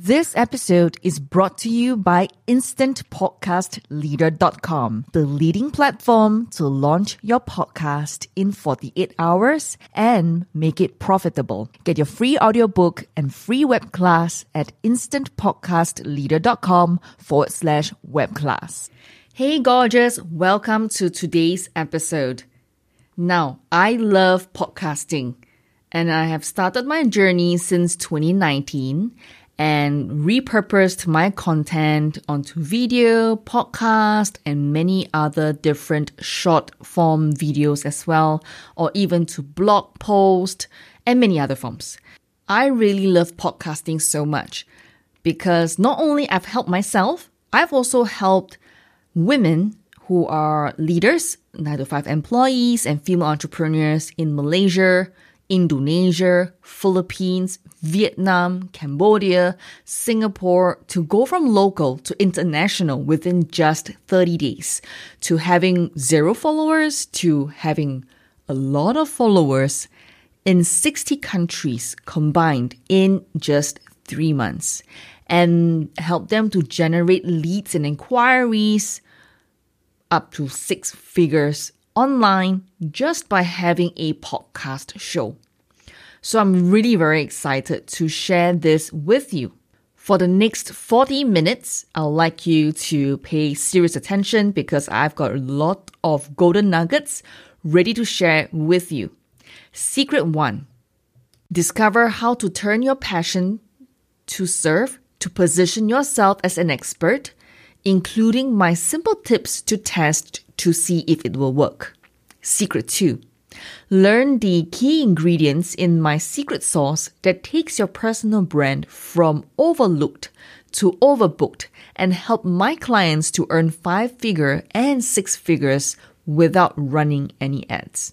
This episode is brought to you by InstantPodcastLeader.com, the leading platform to launch your podcast in 48 hours and make it profitable. Get your free audiobook and free web class at InstantPodcastLeader.com forward slash web class. Hey, gorgeous. Welcome to today's episode. Now, I love podcasting and I have started my journey since 2019 and repurposed my content onto video, podcast, and many other different short form videos as well, or even to blog post and many other forms. I really love podcasting so much because not only I've helped myself, I've also helped women who are leaders, 9 to 5 employees, and female entrepreneurs in Malaysia, Indonesia, Philippines, Vietnam, Cambodia, Singapore to go from local to international within just 30 days, to having zero followers to having a lot of followers in 60 countries combined in just three months and help them to generate leads and inquiries up to six figures online just by having a podcast show. So I'm really very excited to share this with you. For the next 40 minutes, I'd like you to pay serious attention because I've got a lot of golden nuggets ready to share with you. Secret one discover how to turn your passion to serve to position yourself as an expert, including my simple tips to test to see if it will work. Secret 2. Learn the key ingredients in my secret sauce that takes your personal brand from overlooked to overbooked and help my clients to earn five figure and six figures without running any ads.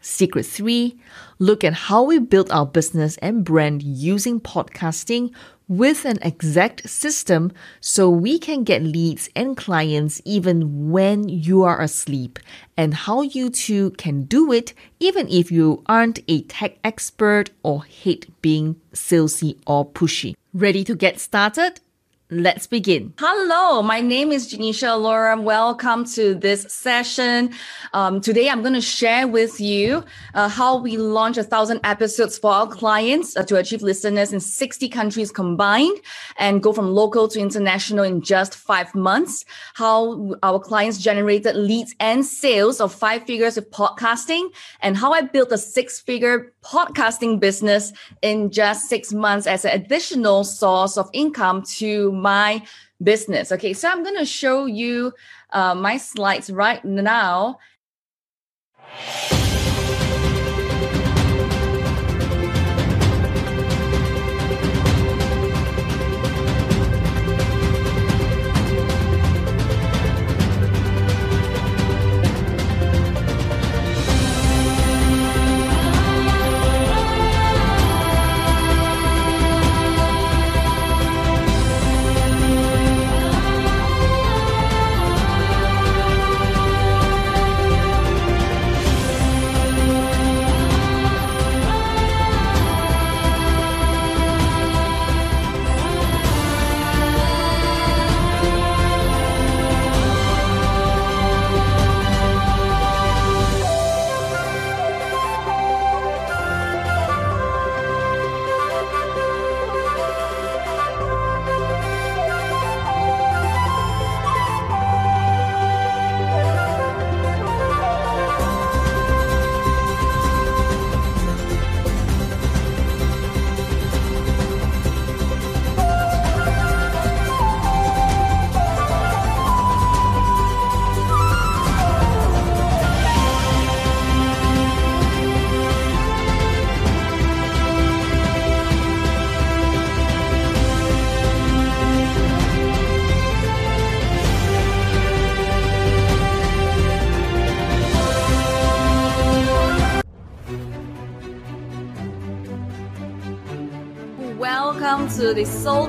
Secret 3. Look at how we built our business and brand using podcasting with an exact system so we can get leads and clients even when you are asleep and how you too can do it even if you aren't a tech expert or hate being salesy or pushy. Ready to get started? Let's begin. Hello, my name is Janisha Laura. Welcome to this session. Um, today, I'm going to share with you uh, how we launch a thousand episodes for our clients uh, to achieve listeners in 60 countries combined and go from local to international in just five months. How our clients generated leads and sales of five figures of podcasting and how I built a six figure podcasting business in just six months as an additional source of income to my business. Okay, so I'm going to show you uh, my slides right now.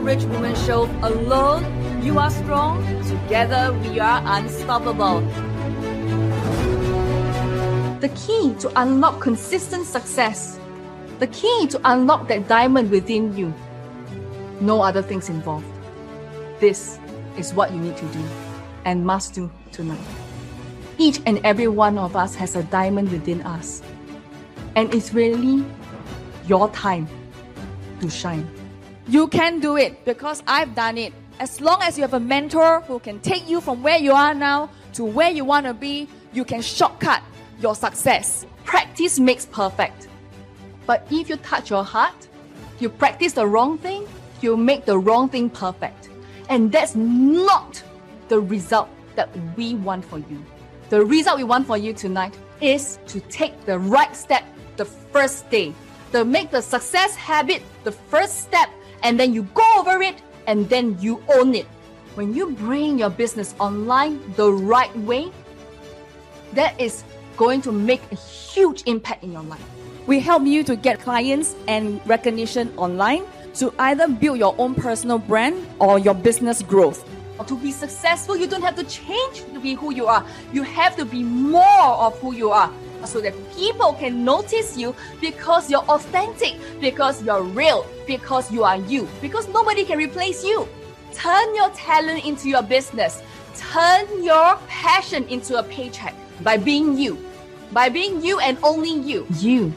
Rich Woman Show. Alone, you are strong. Together, we are unstoppable. The key to unlock consistent success, the key to unlock that diamond within you, No other things involved. This is what you need to do and must do tonight. Each and every one of us has a diamond within us. And it's really your time to shine. You can do it because I've done it. As long as you have a mentor who can take you from where you are now to where you want to be, you can shortcut your success. Practice makes perfect. But if you touch your heart, you practice the wrong thing, you make the wrong thing perfect. And that's not the result that we want for you. The result we want for you tonight is to take the right step the first day, to make the success habit the first step, and then you go over it and then you own it. When you bring your business online the right way, that is going to make a huge impact in your life. We help you to get clients and recognition online to either build your own personal brand or your business growth. To be successful, you don't have to change to be who you are. You have to be more of who you are so that people can notice you because you're authentic, because you're real, because you are you, because nobody can replace you. Turn your talent into your business. Turn your passion into a paycheck by being you. By being you and only you. You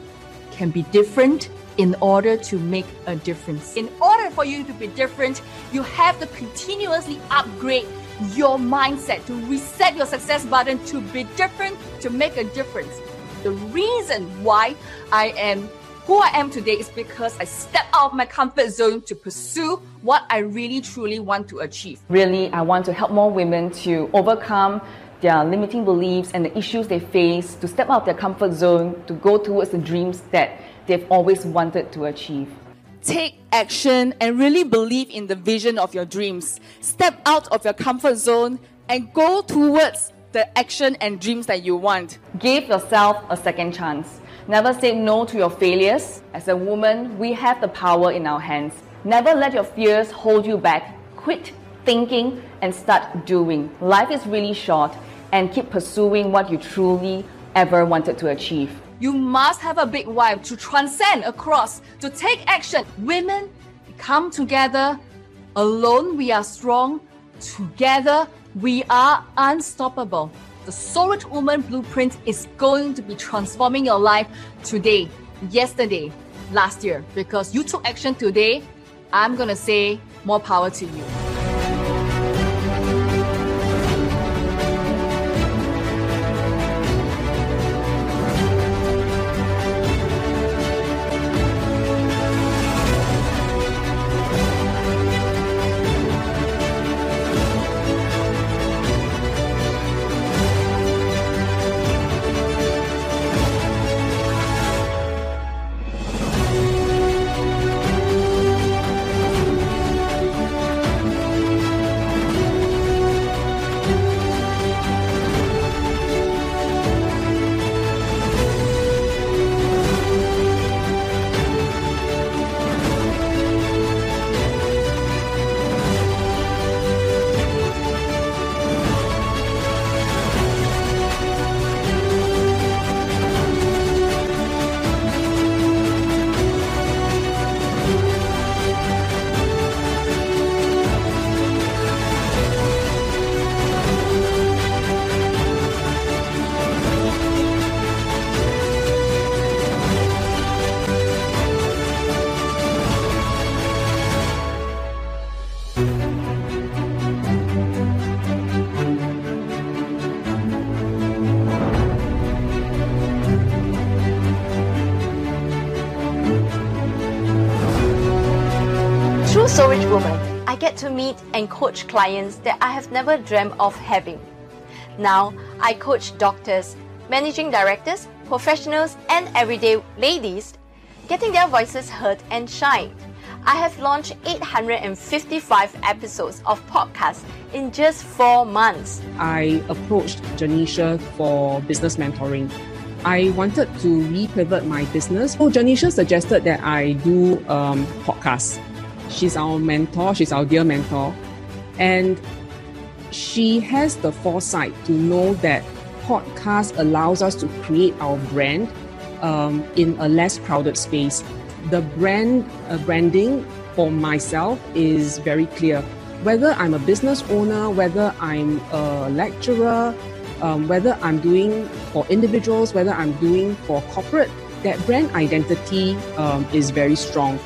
can be different in order to make a difference. In order for you to be different, you have to continuously upgrade your mindset to reset your success button to be different, to make a difference. The reason why I am who I am today is because I stepped out of my comfort zone to pursue what I really truly want to achieve. Really, I want to help more women to overcome their limiting beliefs and the issues they face, to step out of their comfort zone, to go towards the dreams that they've always wanted to achieve. Take action and really believe in the vision of your dreams. Step out of your comfort zone and go towards the action and dreams that you want. Give yourself a second chance. Never say no to your failures. As a woman, we have the power in our hands. Never let your fears hold you back. Quit thinking and start doing. Life is really short and keep pursuing what you truly ever wanted to achieve. You must have a big why to transcend across, to take action. Women come together. Alone we are strong. Together we are unstoppable. The Solid Woman Blueprint is going to be transforming your life today, yesterday, last year. Because you took action today, I'm going to say more power to you. Get to meet and coach clients that I have never dreamt of having. Now, I coach doctors, managing directors, professionals, and everyday ladies getting their voices heard and shine. I have launched 855 episodes of podcasts in just four months. I approached Janisha for business mentoring. I wanted to repivot my business. So Janisha suggested that I do um, podcasts. She's our mentor, she's our dear mentor. And she has the foresight to know that podcast allows us to create our brand um, in a less crowded space. The brand uh, branding for myself is very clear. Whether I'm a business owner, whether I'm a lecturer, um, whether I'm doing for individuals, whether I'm doing for corporate, that brand identity um, is very strong.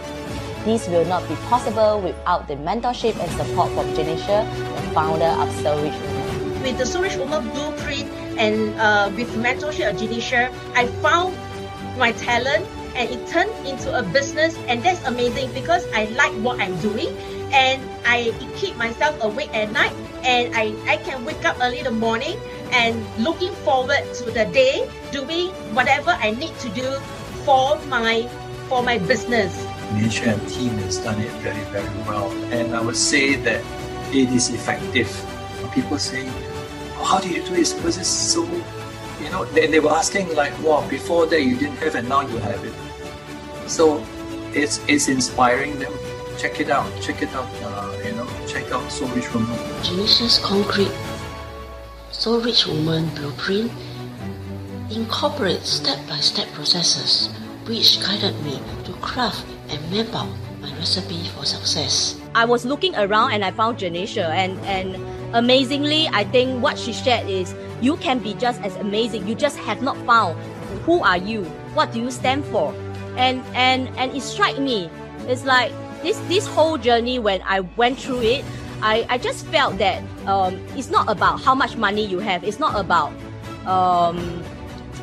This will not be possible without the mentorship and support from Janisha, the founder of So Woman. With the Rich Woman blueprint and uh, with mentorship of Janisha, I found my talent and it turned into a business and that's amazing because I like what I'm doing and I keep myself awake at night and I, I can wake up early in the morning and looking forward to the day doing whatever I need to do for my for my business. Janisha and team has done it very, very well. And I would say that it is effective. People say, oh, how do you do it? Because it's so, you know, they, they were asking like, wow, before that you didn't have and now you have it. So it's, it's inspiring them. Check it out. Check it out. Uh, you know, check out So Rich Woman. Genesis Concrete So Rich Woman Blueprint incorporates step-by-step processes which guided me to craft and out my recipe for success. I was looking around and I found Janisha and and amazingly I think what she shared is you can be just as amazing. You just have not found who are you? What do you stand for? And and and it struck me. It's like this this whole journey when I went through it, I, I just felt that um, it's not about how much money you have. It's not about um,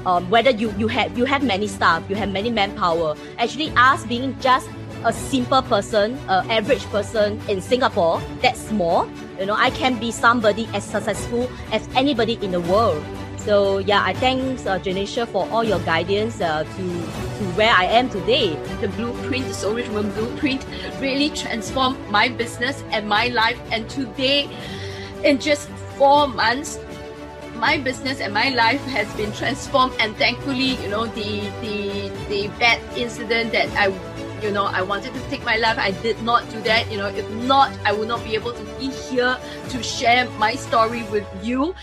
um, whether you, you have you have many staff, you have many manpower. Actually, us being just a simple person, an average person in Singapore, that's small. You know, I can be somebody as successful as anybody in the world. So yeah, I thank uh, Janisha for all your guidance uh, to to where I am today. The blueprint, Rich Woman blueprint, really transformed my business and my life. And today, in just four months, my business and my life has been transformed. And thankfully, you know, the the the bad incident that I you know, I wanted to take my life. I did not do that. You know, if not, I would not be able to be here to share my story with you.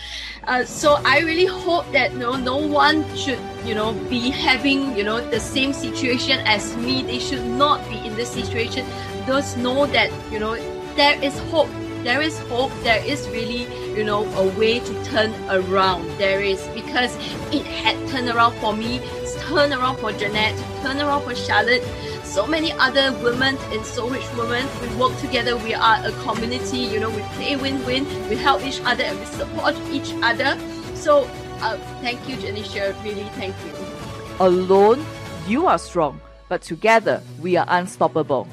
Uh, so I really hope that you know, no one should, you know, be having, you know, the same situation as me. They should not be in this situation. Just know that, you know, there is hope. There is hope. There is really, you know, a way to turn around. There is because it had turned around for me, turn around for Jeanette, turn around for Charlotte so many other women and So Rich Women. We work together. We are a community. You know, we play win-win. We help each other and we support each other. So, uh, thank you, Janisha. Really, thank you. Alone, you are strong, but together, we are unstoppable.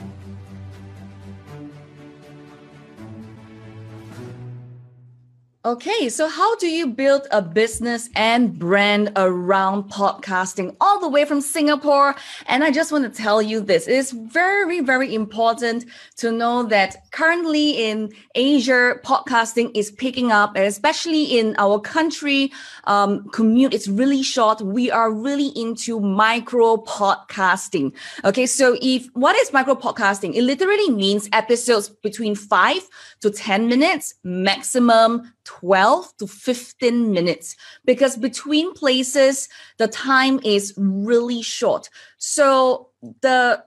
Okay, so how do you build a business and brand around podcasting all the way from Singapore? And I just want to tell you this it is very, very important to know that currently in Asia, podcasting is picking up, especially in our country, um, commute is really short. We are really into micro podcasting. Okay, so if what is micro podcasting? It literally means episodes between five to 10 minutes maximum 12 to 15 minutes because between places the time is really short. So the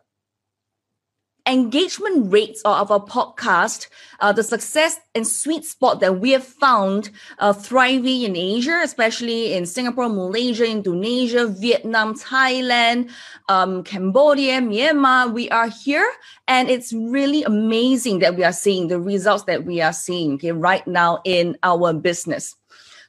engagement rates of our podcast, uh, the success and sweet spot that we have found uh, thriving in Asia, especially in Singapore, Malaysia, Indonesia, Vietnam, Thailand, um, Cambodia, Myanmar. We are here, and it's really amazing that we are seeing the results that we are seeing okay, right now in our business.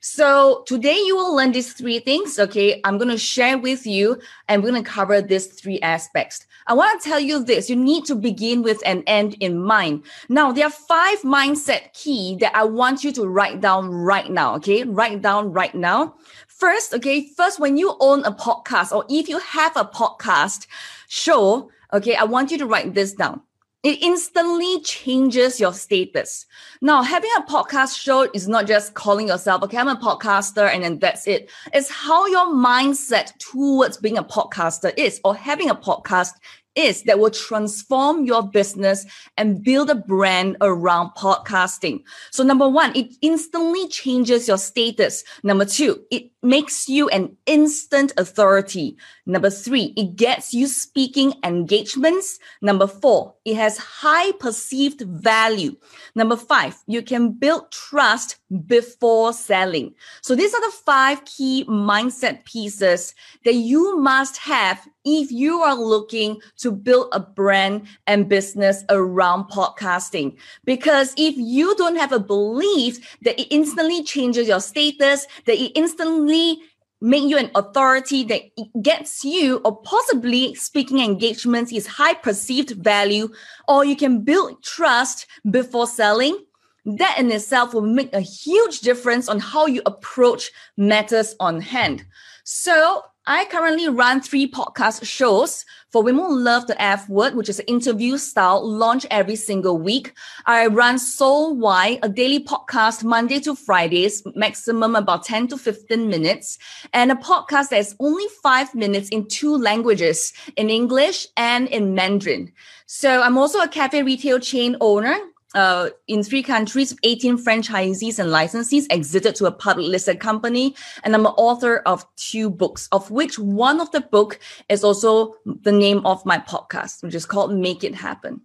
So today you will learn these three things. Okay, I'm going to share with you, and we're going to cover these three aspects. I want to tell you this you need to begin with an end in mind. Now, there are five mindset key that I want you to write down right now. Okay, write down right now. First, okay, first, when you own a podcast or if you have a podcast show, okay, I want you to write this down it instantly changes your status. Now, having a podcast show is not just calling yourself, okay, I'm a podcaster and then that's it. It's how your mindset towards being a podcaster is or having a podcast is that will transform your business and build a brand around podcasting. So number one, it instantly changes your status. Number two, it makes you an instant authority. Number three, it gets you speaking engagements. Number four, it has high perceived value. Number five, you can build trust before selling. So these are the five key mindset pieces that you must have if you are looking to build a brand and business around podcasting. Because if you don't have a belief that it instantly changes your status, that it instantly make you an authority that gets you or possibly speaking engagements is high perceived value or you can build trust before selling that in itself will make a huge difference on how you approach matters on hand so I currently run three podcast shows for women who love the F word, which is an interview style launch every single week. I run Soul Why, a daily podcast Monday to Fridays, maximum about 10 to 15 minutes, and a podcast that's only five minutes in two languages, in English and in Mandarin. So I'm also a cafe retail chain owner uh, in three countries, 18 franchisees and licensees exited to a public listed company. And I'm an author of two books, of which one of the book is also the name of my podcast, which is called Make It Happen.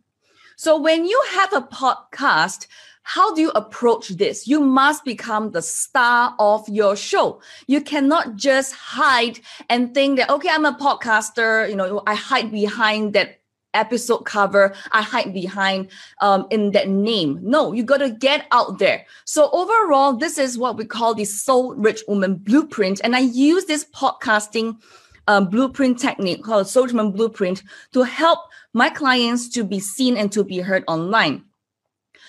So when you have a podcast, how do you approach this? You must become the star of your show. You cannot just hide and think that, okay, I'm a podcaster. You know, I hide behind that episode cover I hide behind um, in that name. No, you got to get out there. So overall, this is what we call the Soul Rich Woman Blueprint, and I use this podcasting um, blueprint technique called Soul rich Woman Blueprint to help my clients to be seen and to be heard online.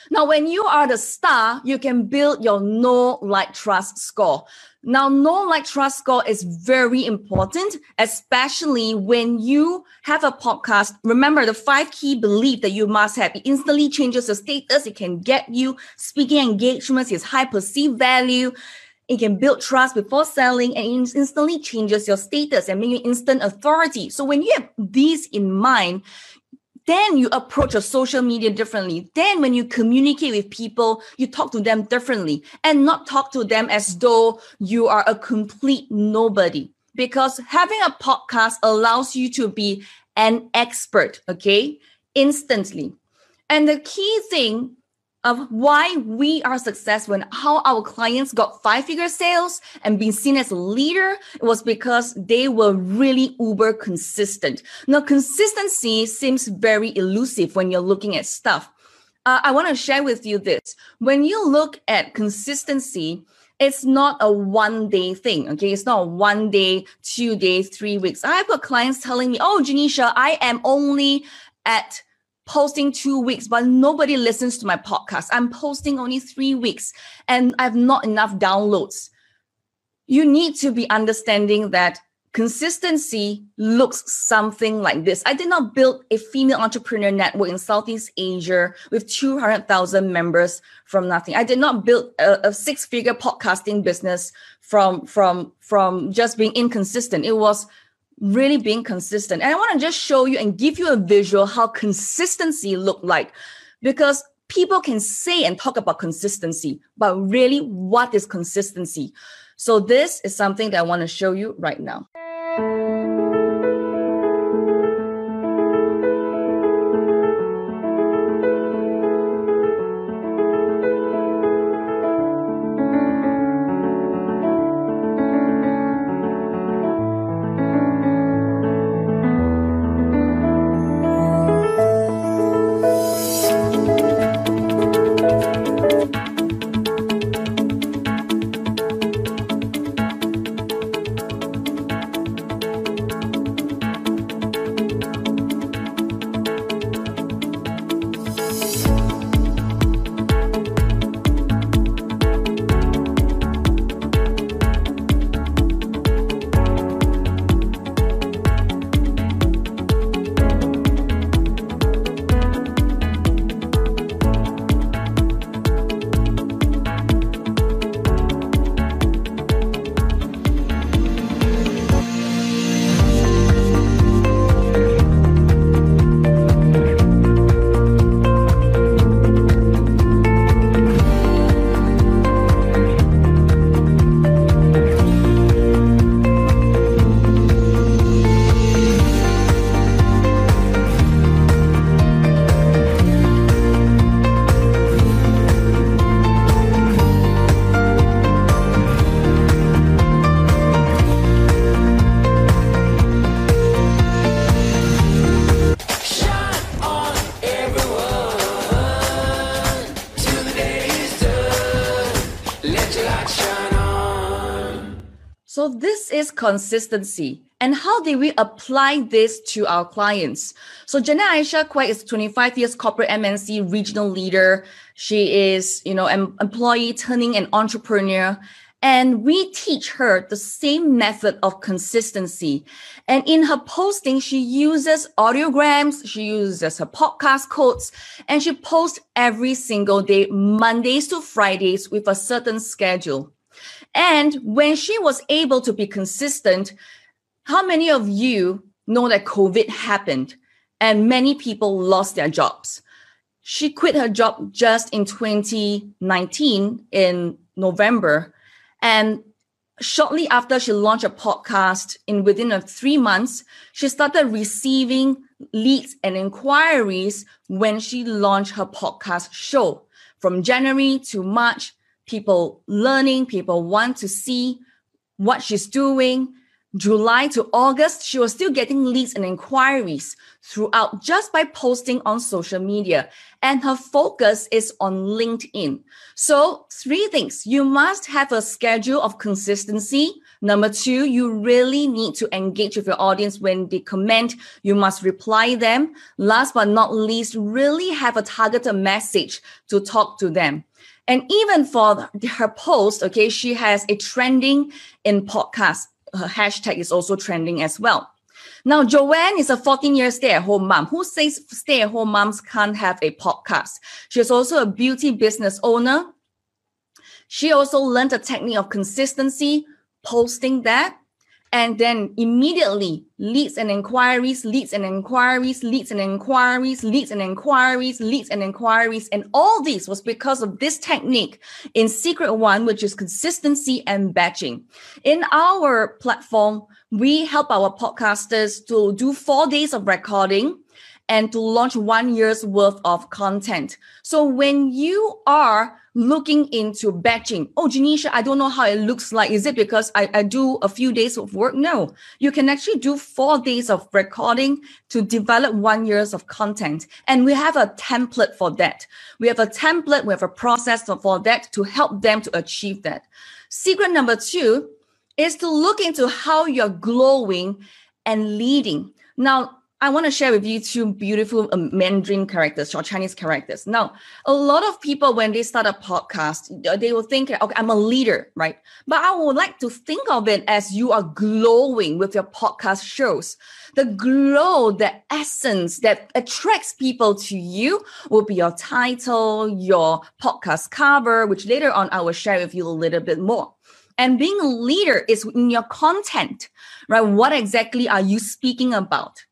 Now, when you are the star, you can build your no like, trust score. Now, know, like, trust score is very important, especially when you have a podcast. Remember the five key beliefs that you must have. It instantly changes the status. It can get you speaking engagements. It's high perceived value. It can build trust before selling and it instantly changes your status and make you instant authority. So when you have these in mind, then you approach your social media differently. Then when you communicate with people, you talk to them differently and not talk to them as though you are a complete nobody. Because having a podcast allows you to be an expert, okay, instantly. And the key thing of why we are successful and how our clients got five figure sales and being seen as a leader it was because they were really uber consistent. Now, consistency seems very elusive when you're looking at stuff. Uh, I want to share with you this. When you look at consistency, it's not a one day thing. Okay. It's not one day, two days, three weeks. I've got clients telling me, Oh, Janisha, I am only at posting two weeks, but nobody listens to my podcast. I'm posting only three weeks and I have not enough downloads. You need to be understanding that consistency looks something like this. I did not build a female entrepreneur network in Southeast Asia with 200,000 members from nothing. I did not build a, a six figure podcasting business from, from, from just being inconsistent. It was really being consistent. And I want to just show you and give you a visual how consistency look like because people can say and talk about consistency, but really what is consistency? So this is something that I want to show you right now. Consistency. And how do we apply this to our clients? So Jeanette Aisha Quek is 25 years corporate MNC regional leader. She is, you know, an employee turning an entrepreneur. And we teach her the same method of consistency. And in her posting, she uses audiograms, she uses her podcast quotes, and she posts every single day, Mondays to Fridays with a certain schedule. And when she was able to be consistent, how many of you know that COVID happened and many people lost their jobs? She quit her job just in 2019 in November. And shortly after she launched a podcast in within a three months, she started receiving leads and inquiries when she launched her podcast show. From January to March, people learning, people want to see what she's doing. July to August, she was still getting leads and inquiries throughout just by posting on social media. And her focus is on LinkedIn. So, three things you must have a schedule of consistency. Number two, you really need to engage with your audience when they comment. You must reply them. Last but not least, really have a targeted message to talk to them. And even for her post, okay, she has a trending in podcast her hashtag is also trending as well. Now, Joanne is a 14 year stay at home mom. Who says stay at home moms can't have a podcast? She's also a beauty business owner. She also learned a technique of consistency, posting that and then immediately leads and inquiries, leads and inquiries, leads and inquiries, leads and inquiries, leads and inquiries. And all this was because of this technique in Secret One, which is consistency and batching. In our platform, we help our podcasters to do four days of recording and to launch one year's worth of content. So when you are looking into batching, oh, Janisha, I don't know how it looks like. Is it because I, I do a few days of work? No, you can actually do four days of recording to develop one year's of content. And we have a template for that. We have a template, we have a process for that to help them to achieve that. Secret number two is to look into how you're glowing and leading. Now, I want to share with you two beautiful um, Mandarin characters or Chinese characters. Now, a lot of people, when they start a podcast, they will think, okay, I'm a leader, right? But I would like to think of it as you are glowing with your podcast shows. The glow, the essence that attracts people to you will be your title, your podcast cover, which later on I will share with you a little bit more. And being a leader is in your content, right? What exactly are you speaking about?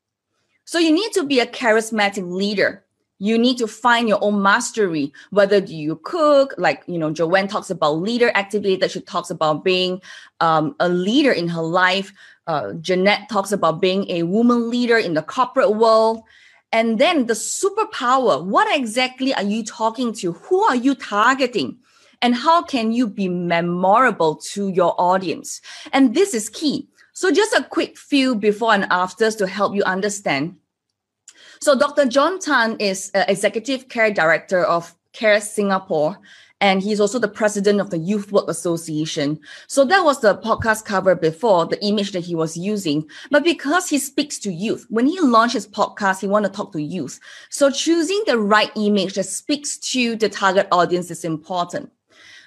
So you need to be a charismatic leader. You need to find your own mastery. Whether you cook, like you know, Joanne talks about leader activity, that She talks about being um, a leader in her life. Uh, Jeanette talks about being a woman leader in the corporate world. And then the superpower. What exactly are you talking to? Who are you targeting? And how can you be memorable to your audience? And this is key so just a quick few before and afters to help you understand. So Dr. John Tan is uh, Executive Care Director of Care Singapore, and he's also the president of the Youth Work Association. So that was the podcast cover before, the image that he was using. But because he speaks to youth, when he launched his podcast, he wanted to talk to youth. So choosing the right image that speaks to the target audience is important.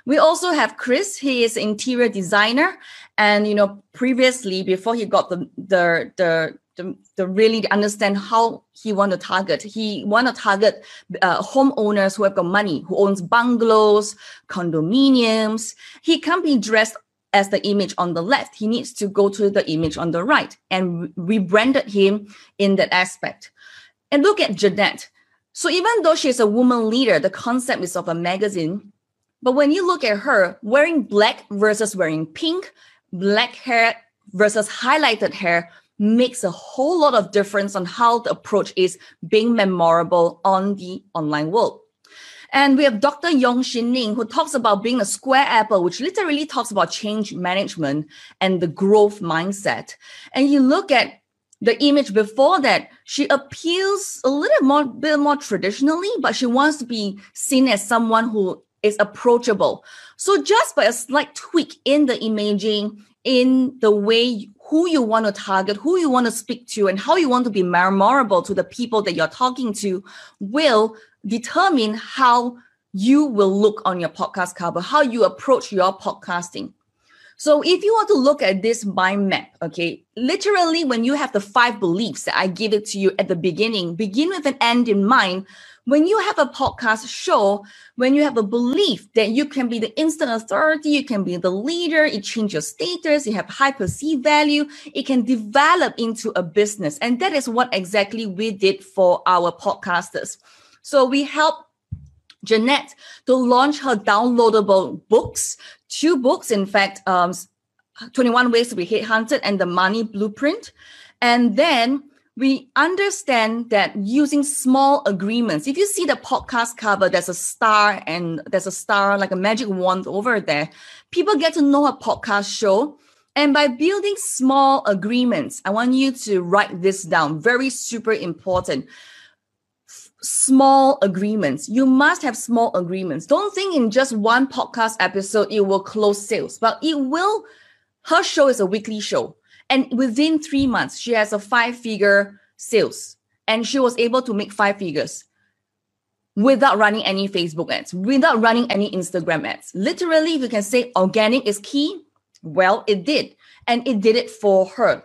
We also have Chris. He is interior designer, and you know, previously before he got the the the the, the really understand how he want to target. He want to target uh, homeowners who have got money, who owns bungalows, condominiums. He can't be dressed as the image on the left. He needs to go to the image on the right, and we branded him in that aspect. And look at Jeanette. So even though she's a woman leader, the concept is of a magazine. But when you look at her wearing black versus wearing pink, black hair versus highlighted hair makes a whole lot of difference on how the approach is being memorable on the online world. And we have Dr. Yong Shin Ning, who talks about being a square apple, which literally talks about change management and the growth mindset. And you look at the image before that, she appeals a little more, bit more traditionally, but she wants to be seen as someone who is approachable. So just by a slight tweak in the imaging, in the way who you want to target, who you want to speak to, and how you want to be memorable to the people that you're talking to will determine how you will look on your podcast cover, how you approach your podcasting. So if you want to look at this mind map, okay, literally when you have the five beliefs that I give it to you at the beginning, begin with an end in mind. When you have a podcast show, when you have a belief that you can be the instant authority, you can be the leader, it changes your status, you have high perceived value, it can develop into a business. And that is what exactly we did for our podcasters. So we help Jeanette to launch her downloadable books, two books, in fact, um, 21 Ways to Be Headhunted and The Money Blueprint. And then we understand that using small agreements, if you see the podcast cover, there's a star and there's a star like a magic wand over there. People get to know a podcast show. And by building small agreements, I want you to write this down. Very super important small agreements. You must have small agreements. Don't think in just one podcast episode it will close sales, but it will. Her show is a weekly show. And within three months, she has a five figure sales and she was able to make five figures without running any Facebook ads, without running any Instagram ads. Literally, if you can say organic is key, well, it did. And it did it for her.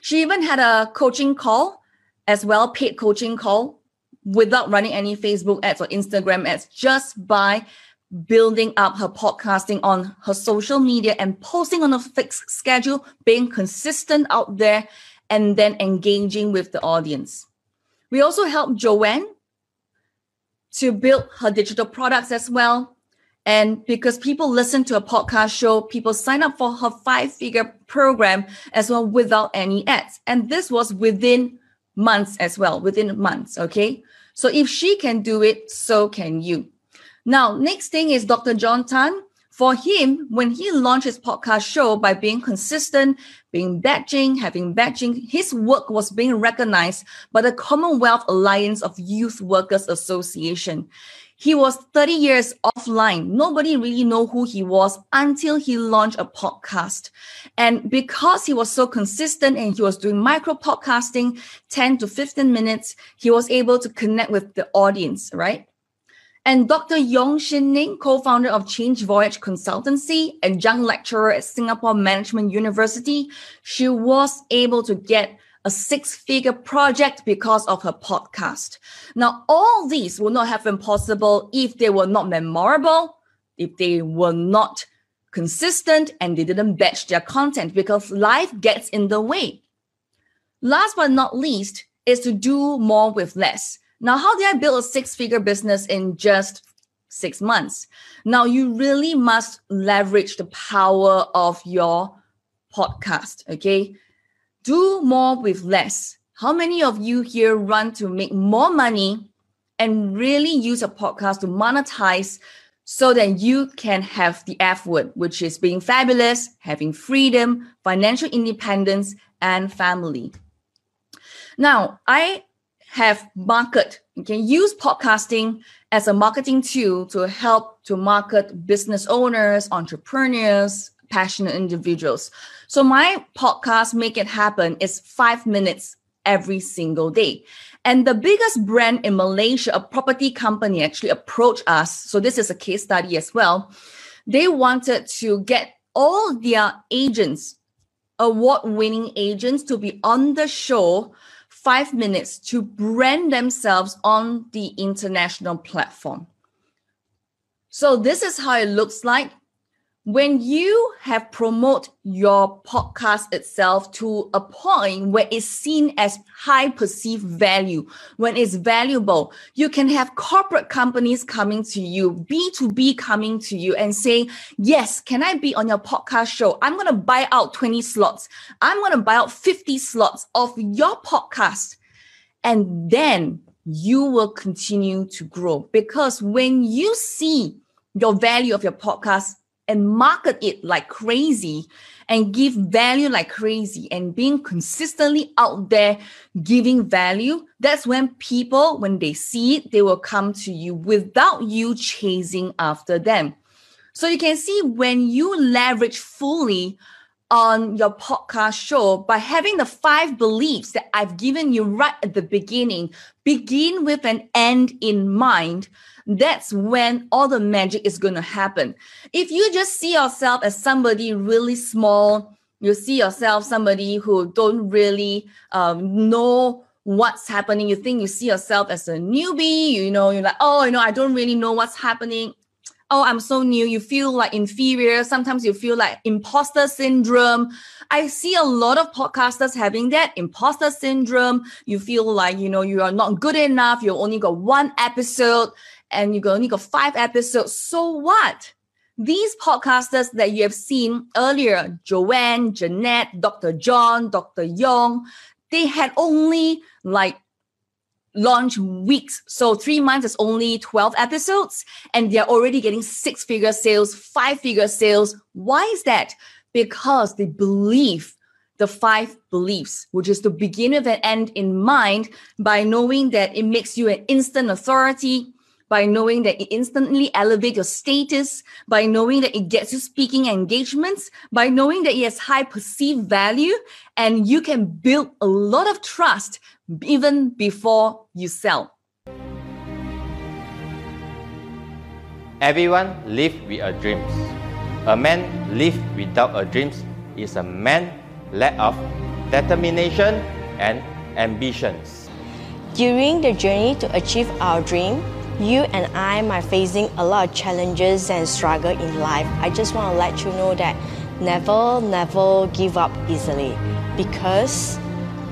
She even had a coaching call as well, paid coaching call without running any Facebook ads or Instagram ads, just by building up her podcasting on her social media and posting on a fixed schedule, being consistent out there, and then engaging with the audience. We also help Joanne to build her digital products as well. And because people listen to a podcast show, people sign up for her five figure program as well without any ads. And this was within months as well, within months. Okay. So if she can do it, so can you. Now, next thing is Dr. John Tan. For him, when he launched his podcast show by being consistent, being batching, having batching, his work was being recognized by the Commonwealth Alliance of Youth Workers Association. He was 30 years offline. Nobody really know who he was until he launched a podcast. And because he was so consistent and he was doing micro podcasting, 10 to 15 minutes, he was able to connect with the audience, right? And Dr. Yong Shin Ning, co-founder of Change Voyage Consultancy and young lecturer at Singapore Management University, she was able to get a six figure project because of her podcast. Now, all these would not have been possible if they were not memorable, if they were not consistent, and they didn't batch their content because life gets in the way. Last but not least is to do more with less. Now, how did I build a six figure business in just six months? Now, you really must leverage the power of your podcast. Okay do more with less. How many of you here run to make more money and really use a podcast to monetize so that you can have the F word, which is being fabulous, having freedom, financial independence, and family? Now, I have market, you can use podcasting as a marketing tool to help to market business owners, entrepreneurs, passionate individuals. So my podcast, Make It Happen, is five minutes every single day. And the biggest brand in Malaysia, a property company, actually approached us. So this is a case study as well. They wanted to get all their agents, award winning agents, to be on the show five minutes to brand themselves on the international platform. So this is how it looks like when you have promote your podcast itself to a point where it's seen as high perceived value when it's valuable you can have corporate companies coming to you b2b coming to you and saying yes can i be on your podcast show? I'm going to buy out 20 slots. I'm going to buy out 50 slots of your podcast. And then you will continue to grow. Because when you see your value of your podcast and market it like crazy and give value like crazy and being consistently out there giving value, that's when people, when they see it, they will come to you without you chasing after them. So you can see when you leverage fully on your podcast show by having the five beliefs that I've given you right at the beginning, begin with an end in mind that's when all the magic is going to happen. If you just see yourself as somebody really small, you see yourself somebody who don't really um, know what's happening. You think you see yourself as a newbie. You know, you're like, oh, you know, I don't really know what's happening. Oh, I'm so new. You feel like inferior. Sometimes you feel like imposter syndrome. I see a lot of podcasters having that imposter syndrome. You feel like, you know, you are not good enough. You only got one episode and you only got five episodes. So what? These podcasters that you have seen earlier, Joanne, Jeanette, Dr. John, Dr. Young, they had only like launch weeks. So three months is only 12 episodes and they're already getting six figure sales, five figure sales. Why is that? Because they believe the five beliefs, which is to begin with and end in mind by knowing that it makes you an instant authority by knowing that it instantly elevates your status, by knowing that it gets you speaking engagements, by knowing that it has high perceived value, and you can build a lot of trust even before you sell. Everyone live with a dream. A man live without a dream is a man lack of determination and ambitions. During the journey to achieve our dream, you and I might facing a lot of challenges and struggle in life. I just want to let you know that never, never give up easily because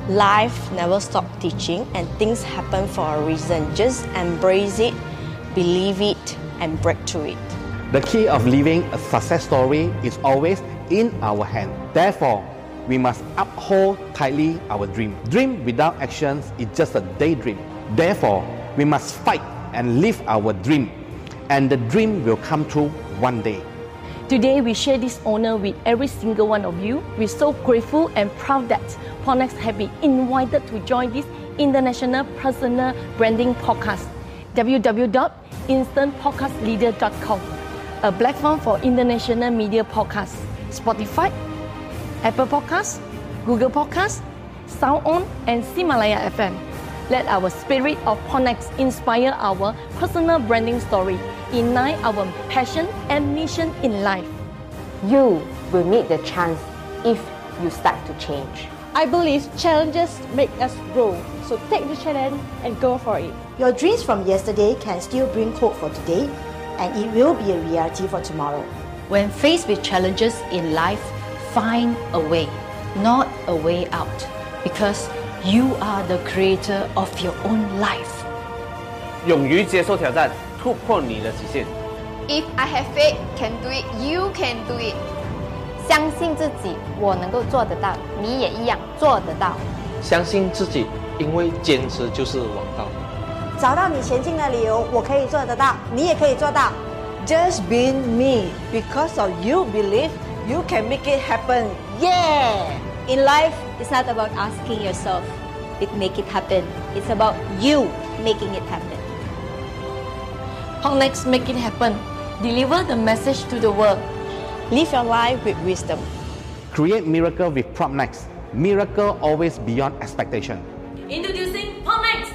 life never stop teaching and things happen for a reason. Just embrace it, believe it, and break through it. The key of living a success story is always in our hand. Therefore, we must uphold tightly our dream. Dream without actions is just a daydream. Therefore, we must fight and live our dream, and the dream will come true one day. Today, we share this honor with every single one of you. We're so grateful and proud that PropNex have been invited to join this international personal branding podcast. www.instantpodcastleader.com, a platform for international media podcasts. Spotify, Apple Podcasts, Google Podcasts, SoundOn, and Himalaya FM. Let our spirit of PropNex inspire our personal branding story, ignite our passion and mission in life. You will meet the chance if you start to change. I believe challenges make us grow, so take the challenge and go for it. Your dreams from yesterday can still bring hope for today, and it will be a reality for tomorrow. When faced with challenges in life, find a way, not a way out, because you are the creator of your own life. 勇于接受挑战，突破你的极限。If I have faith, can do it. You can do it. 相信自己，我能够做得到，你也一样做得到。相信自己，因为坚持就是王道。找到你前进的理由，我可以做得到，你也可以做到。Just be me, because of you believe you can make it happen. Yeah. In life, it's not about asking yourself, it make it happen. It's about you making it happen. Ponex make it happen. Deliver the message to the world. Live your life with wisdom. Create miracle with PropNex. Miracle always beyond expectation. Introducing PropNex.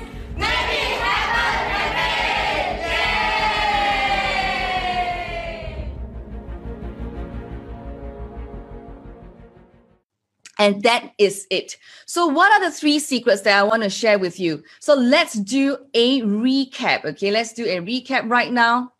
And that is it. So, what are the three secrets that I want to share with you? So, let's do a recap. Okay, let's do a recap right now.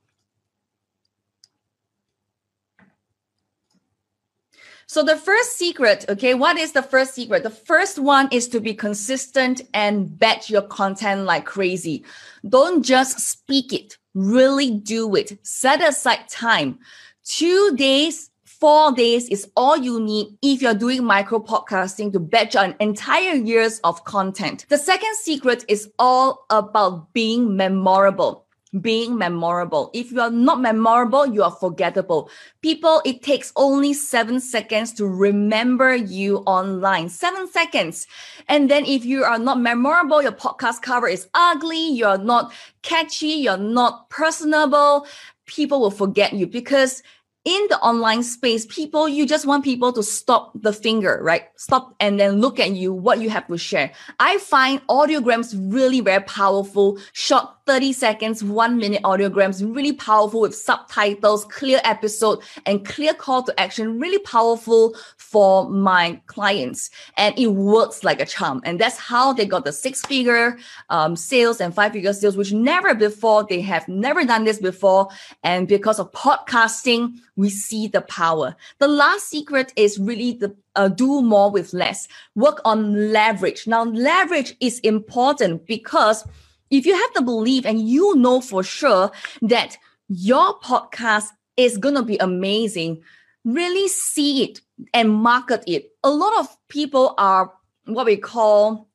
So, the first secret, okay, what is the first secret? The first one is to be consistent and batch your content like crazy. Don't just speak it, really do it. Set aside time. Two days four days is all you need if you're doing micro podcasting to batch an entire years of content. The second secret is all about being memorable. Being memorable. If you are not memorable, you are forgettable. People, it takes only seven seconds to remember you online. Seven seconds. And then if you are not memorable, your podcast cover is ugly, you're not catchy, you're not personable, people will forget you because in the online space, people, you just want people to stop the finger, right? Stop and then look at you, what you have to share. I find audiograms really very powerful, short 30 seconds, one minute audiograms, really powerful with subtitles, clear episode, and clear call to action, really powerful for my clients. And it works like a charm. And that's how they got the six figure um, sales and five figure sales, which never before, they have never done this before. And because of podcasting, we see the power. The last secret is really the uh, do more with less. Work on leverage. Now, leverage is important because if you have the belief and you know for sure that your podcast is going to be amazing, really see it and market it. A lot of people are what we call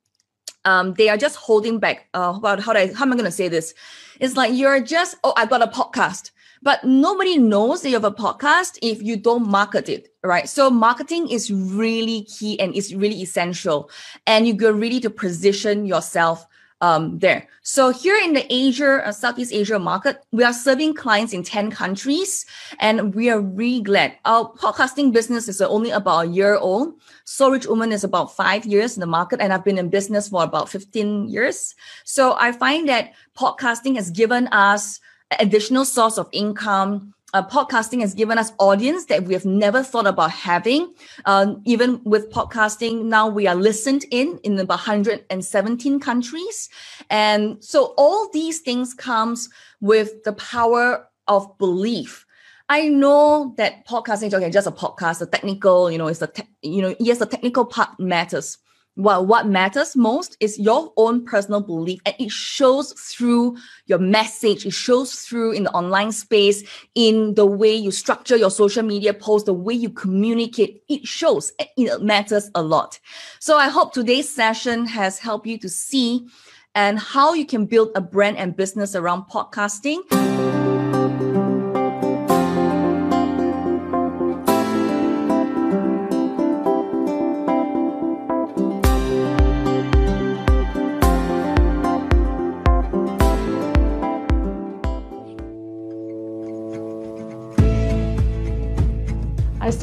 um, they are just holding back. Uh, about how, do I, how am I going to say this? It's like you're just, oh, I got a podcast. But nobody knows that you have a podcast if you don't market it, right? So marketing is really key and it's really essential. And you're ready to position yourself um, there. So here in the Asia, uh, Southeast Asia market, we are serving clients in 10 countries and we are really glad. Our podcasting business is only about a year old. So Rich Woman is about five years in the market and I've been in business for about 15 years. So I find that podcasting has given us additional source of income. Uh, podcasting has given us audience that we have never thought about having. Uh, even with podcasting, now we are listened in in about 117 countries, and so all these things comes with the power of belief. I know that podcasting is okay, just a podcast, the technical, you know, it's the te- you know, yes, the technical part matters, well, what matters most is your own personal belief, and it shows through your message. It shows through in the online space, in the way you structure your social media posts, the way you communicate. It shows. It matters a lot. So I hope today's session has helped you to see and how you can build a brand and business around podcasting.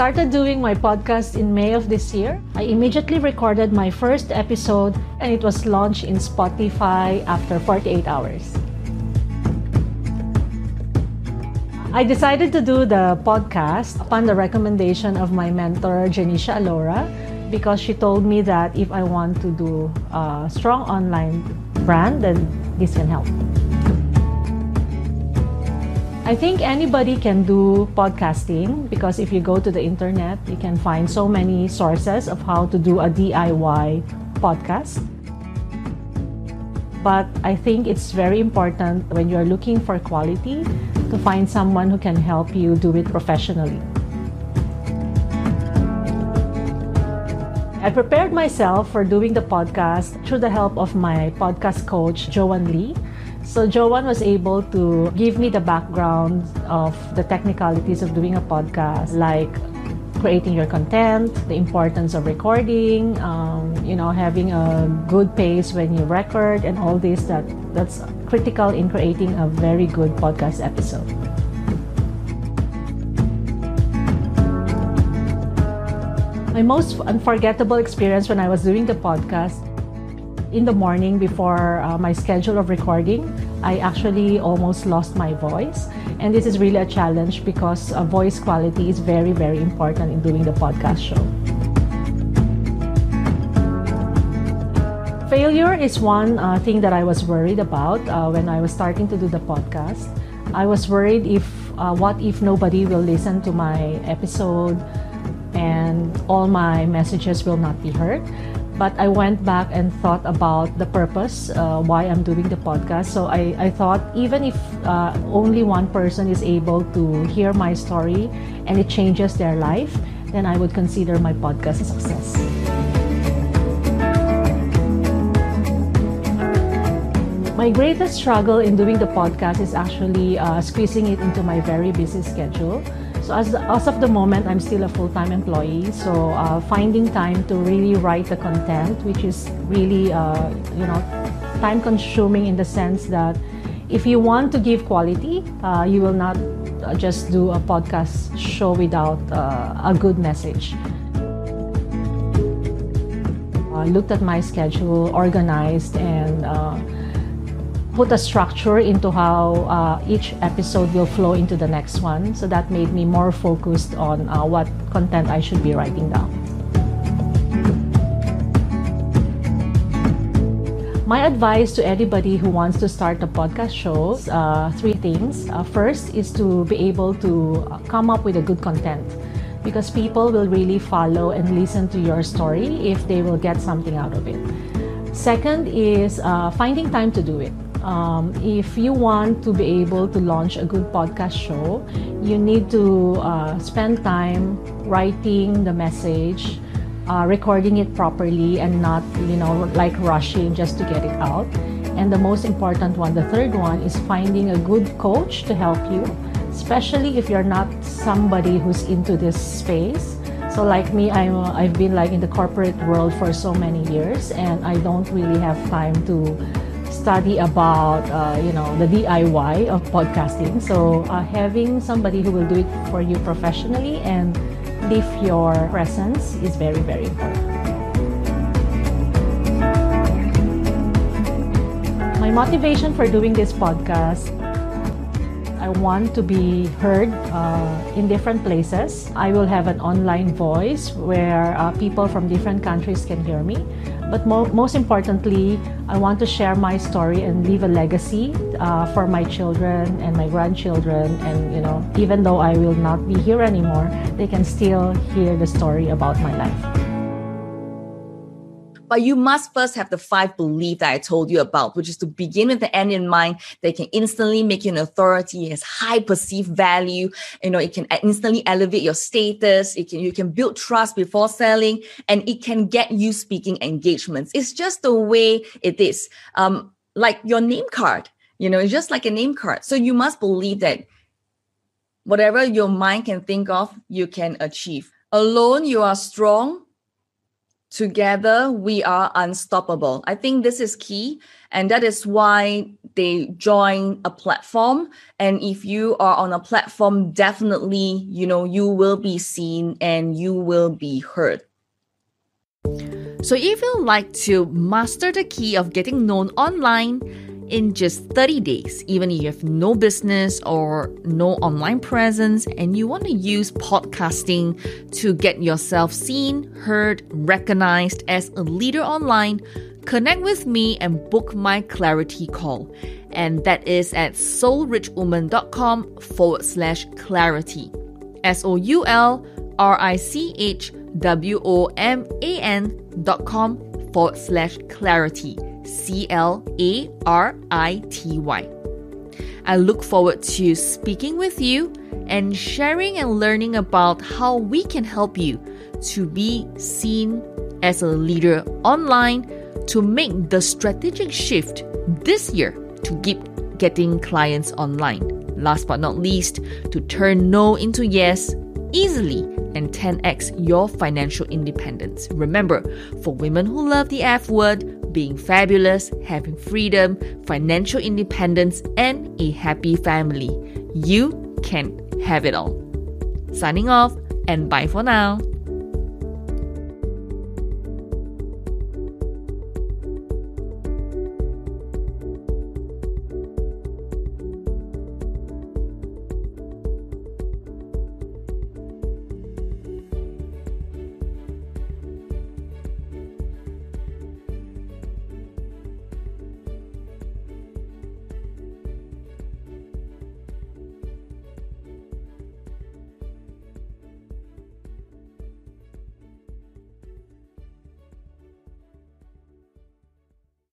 Started doing my podcast in May of this year. I immediately recorded my first episode and it was launched in Spotify after 48 hours. I decided to do the podcast upon the recommendation of my mentor, Janisha Alora, because she told me that if I want to do a strong online brand, then this can help. I think anybody can do podcasting because if you go to the internet, you can find so many sources of how to do a DIY podcast. But I think it's very important when you're looking for quality to find someone who can help you do it professionally. I prepared myself for doing the podcast through the help of my podcast coach, Joanne Lee. So Joanne was able to give me the background of the technicalities of doing a podcast, like creating your content, the importance of recording, um, you know, having a good pace when you record, and all this that that's critical in creating a very good podcast episode. My most unforgettable experience when I was doing the podcast in the morning before uh, my schedule of recording, I actually almost lost my voice. And this is really a challenge because uh, voice quality is very, very important in doing the podcast show. Failure is one uh, thing that I was worried about uh, when I was starting to do the podcast. I was worried if, uh, what if nobody will listen to my episode and all my messages will not be heard but I went back and thought about the purpose uh, why I'm doing the podcast. So I, I thought even if uh, only one person is able to hear my story and it changes their life, then I would consider my podcast a success. My greatest struggle in doing the podcast is actually uh, squeezing it into my very busy schedule. So as, as of the moment, I'm still a full-time employee. So uh, finding time to really write the content, which is really, uh, you know, time-consuming in the sense that if you want to give quality, uh, you will not uh, just do a podcast show without uh, a good message. I looked at my schedule, organized, and uh, put a structure into how uh, each episode will flow into the next one. So that made me more focused on uh, what content I should be writing down. My advice to anybody who wants to start a podcast show uh, three things. Uh, first is to be able to uh, come up with a good content because people will really follow and listen to your story if they will get something out of it. Second is uh, finding time to do it. Um, if you want to be able to launch a good podcast show, you need to uh, spend time writing the message, uh, recording it properly, and not, you know, like rushing just to get it out. And the most important one, the third one, is finding a good coach to help you, especially if you're not somebody who's into this space. So like me, I'm I've been like in the corporate world for so many years, and I don't really have time to study about uh, you know the DIY of podcasting. So uh, having somebody who will do it for you professionally and leave your presence is very very important. My motivation for doing this podcast I want to be heard uh, in different places. I will have an online voice where uh, people from different countries can hear me. But mo- most importantly, I want to share my story and leave a legacy uh, for my children and my grandchildren. And, you know, even though I will not be here anymore, they can still hear the story about my life. But you must first have the five beliefs that I told you about, which is to begin with the end in mind. They can instantly make you an authority, it has high perceived value. You know, it can instantly elevate your status. It can you can build trust before selling, and it can get you speaking engagements. It's just the way it is. Um, like your name card. You know, it's just like a name card. So you must believe that whatever your mind can think of, you can achieve. Alone, you are strong together we are unstoppable. I think this is key and that is why they join a platform. And if you are on a platform definitely you know you will be seen and you will be heard. So if you like to master the key of getting known online in just 30 days, even if you have no business or no online presence and you want to use podcasting to get yourself seen, heard, recognized as a leader online, connect with me and book my clarity call. And that is at soulrichwoman.com forward slash clarity. S O U L R I C H W O M A N dot com forward slash clarity. C L A R I T Y. I look forward to speaking with you and sharing and learning about how we can help you to be seen as a leader online to make the strategic shift this year to keep getting clients online. Last but not least, to turn no into yes easily and 10x your financial independence. Remember, for women who love the F word, being fabulous, having freedom, financial independence, and a happy family, you can have it all. Signing off and bye for now.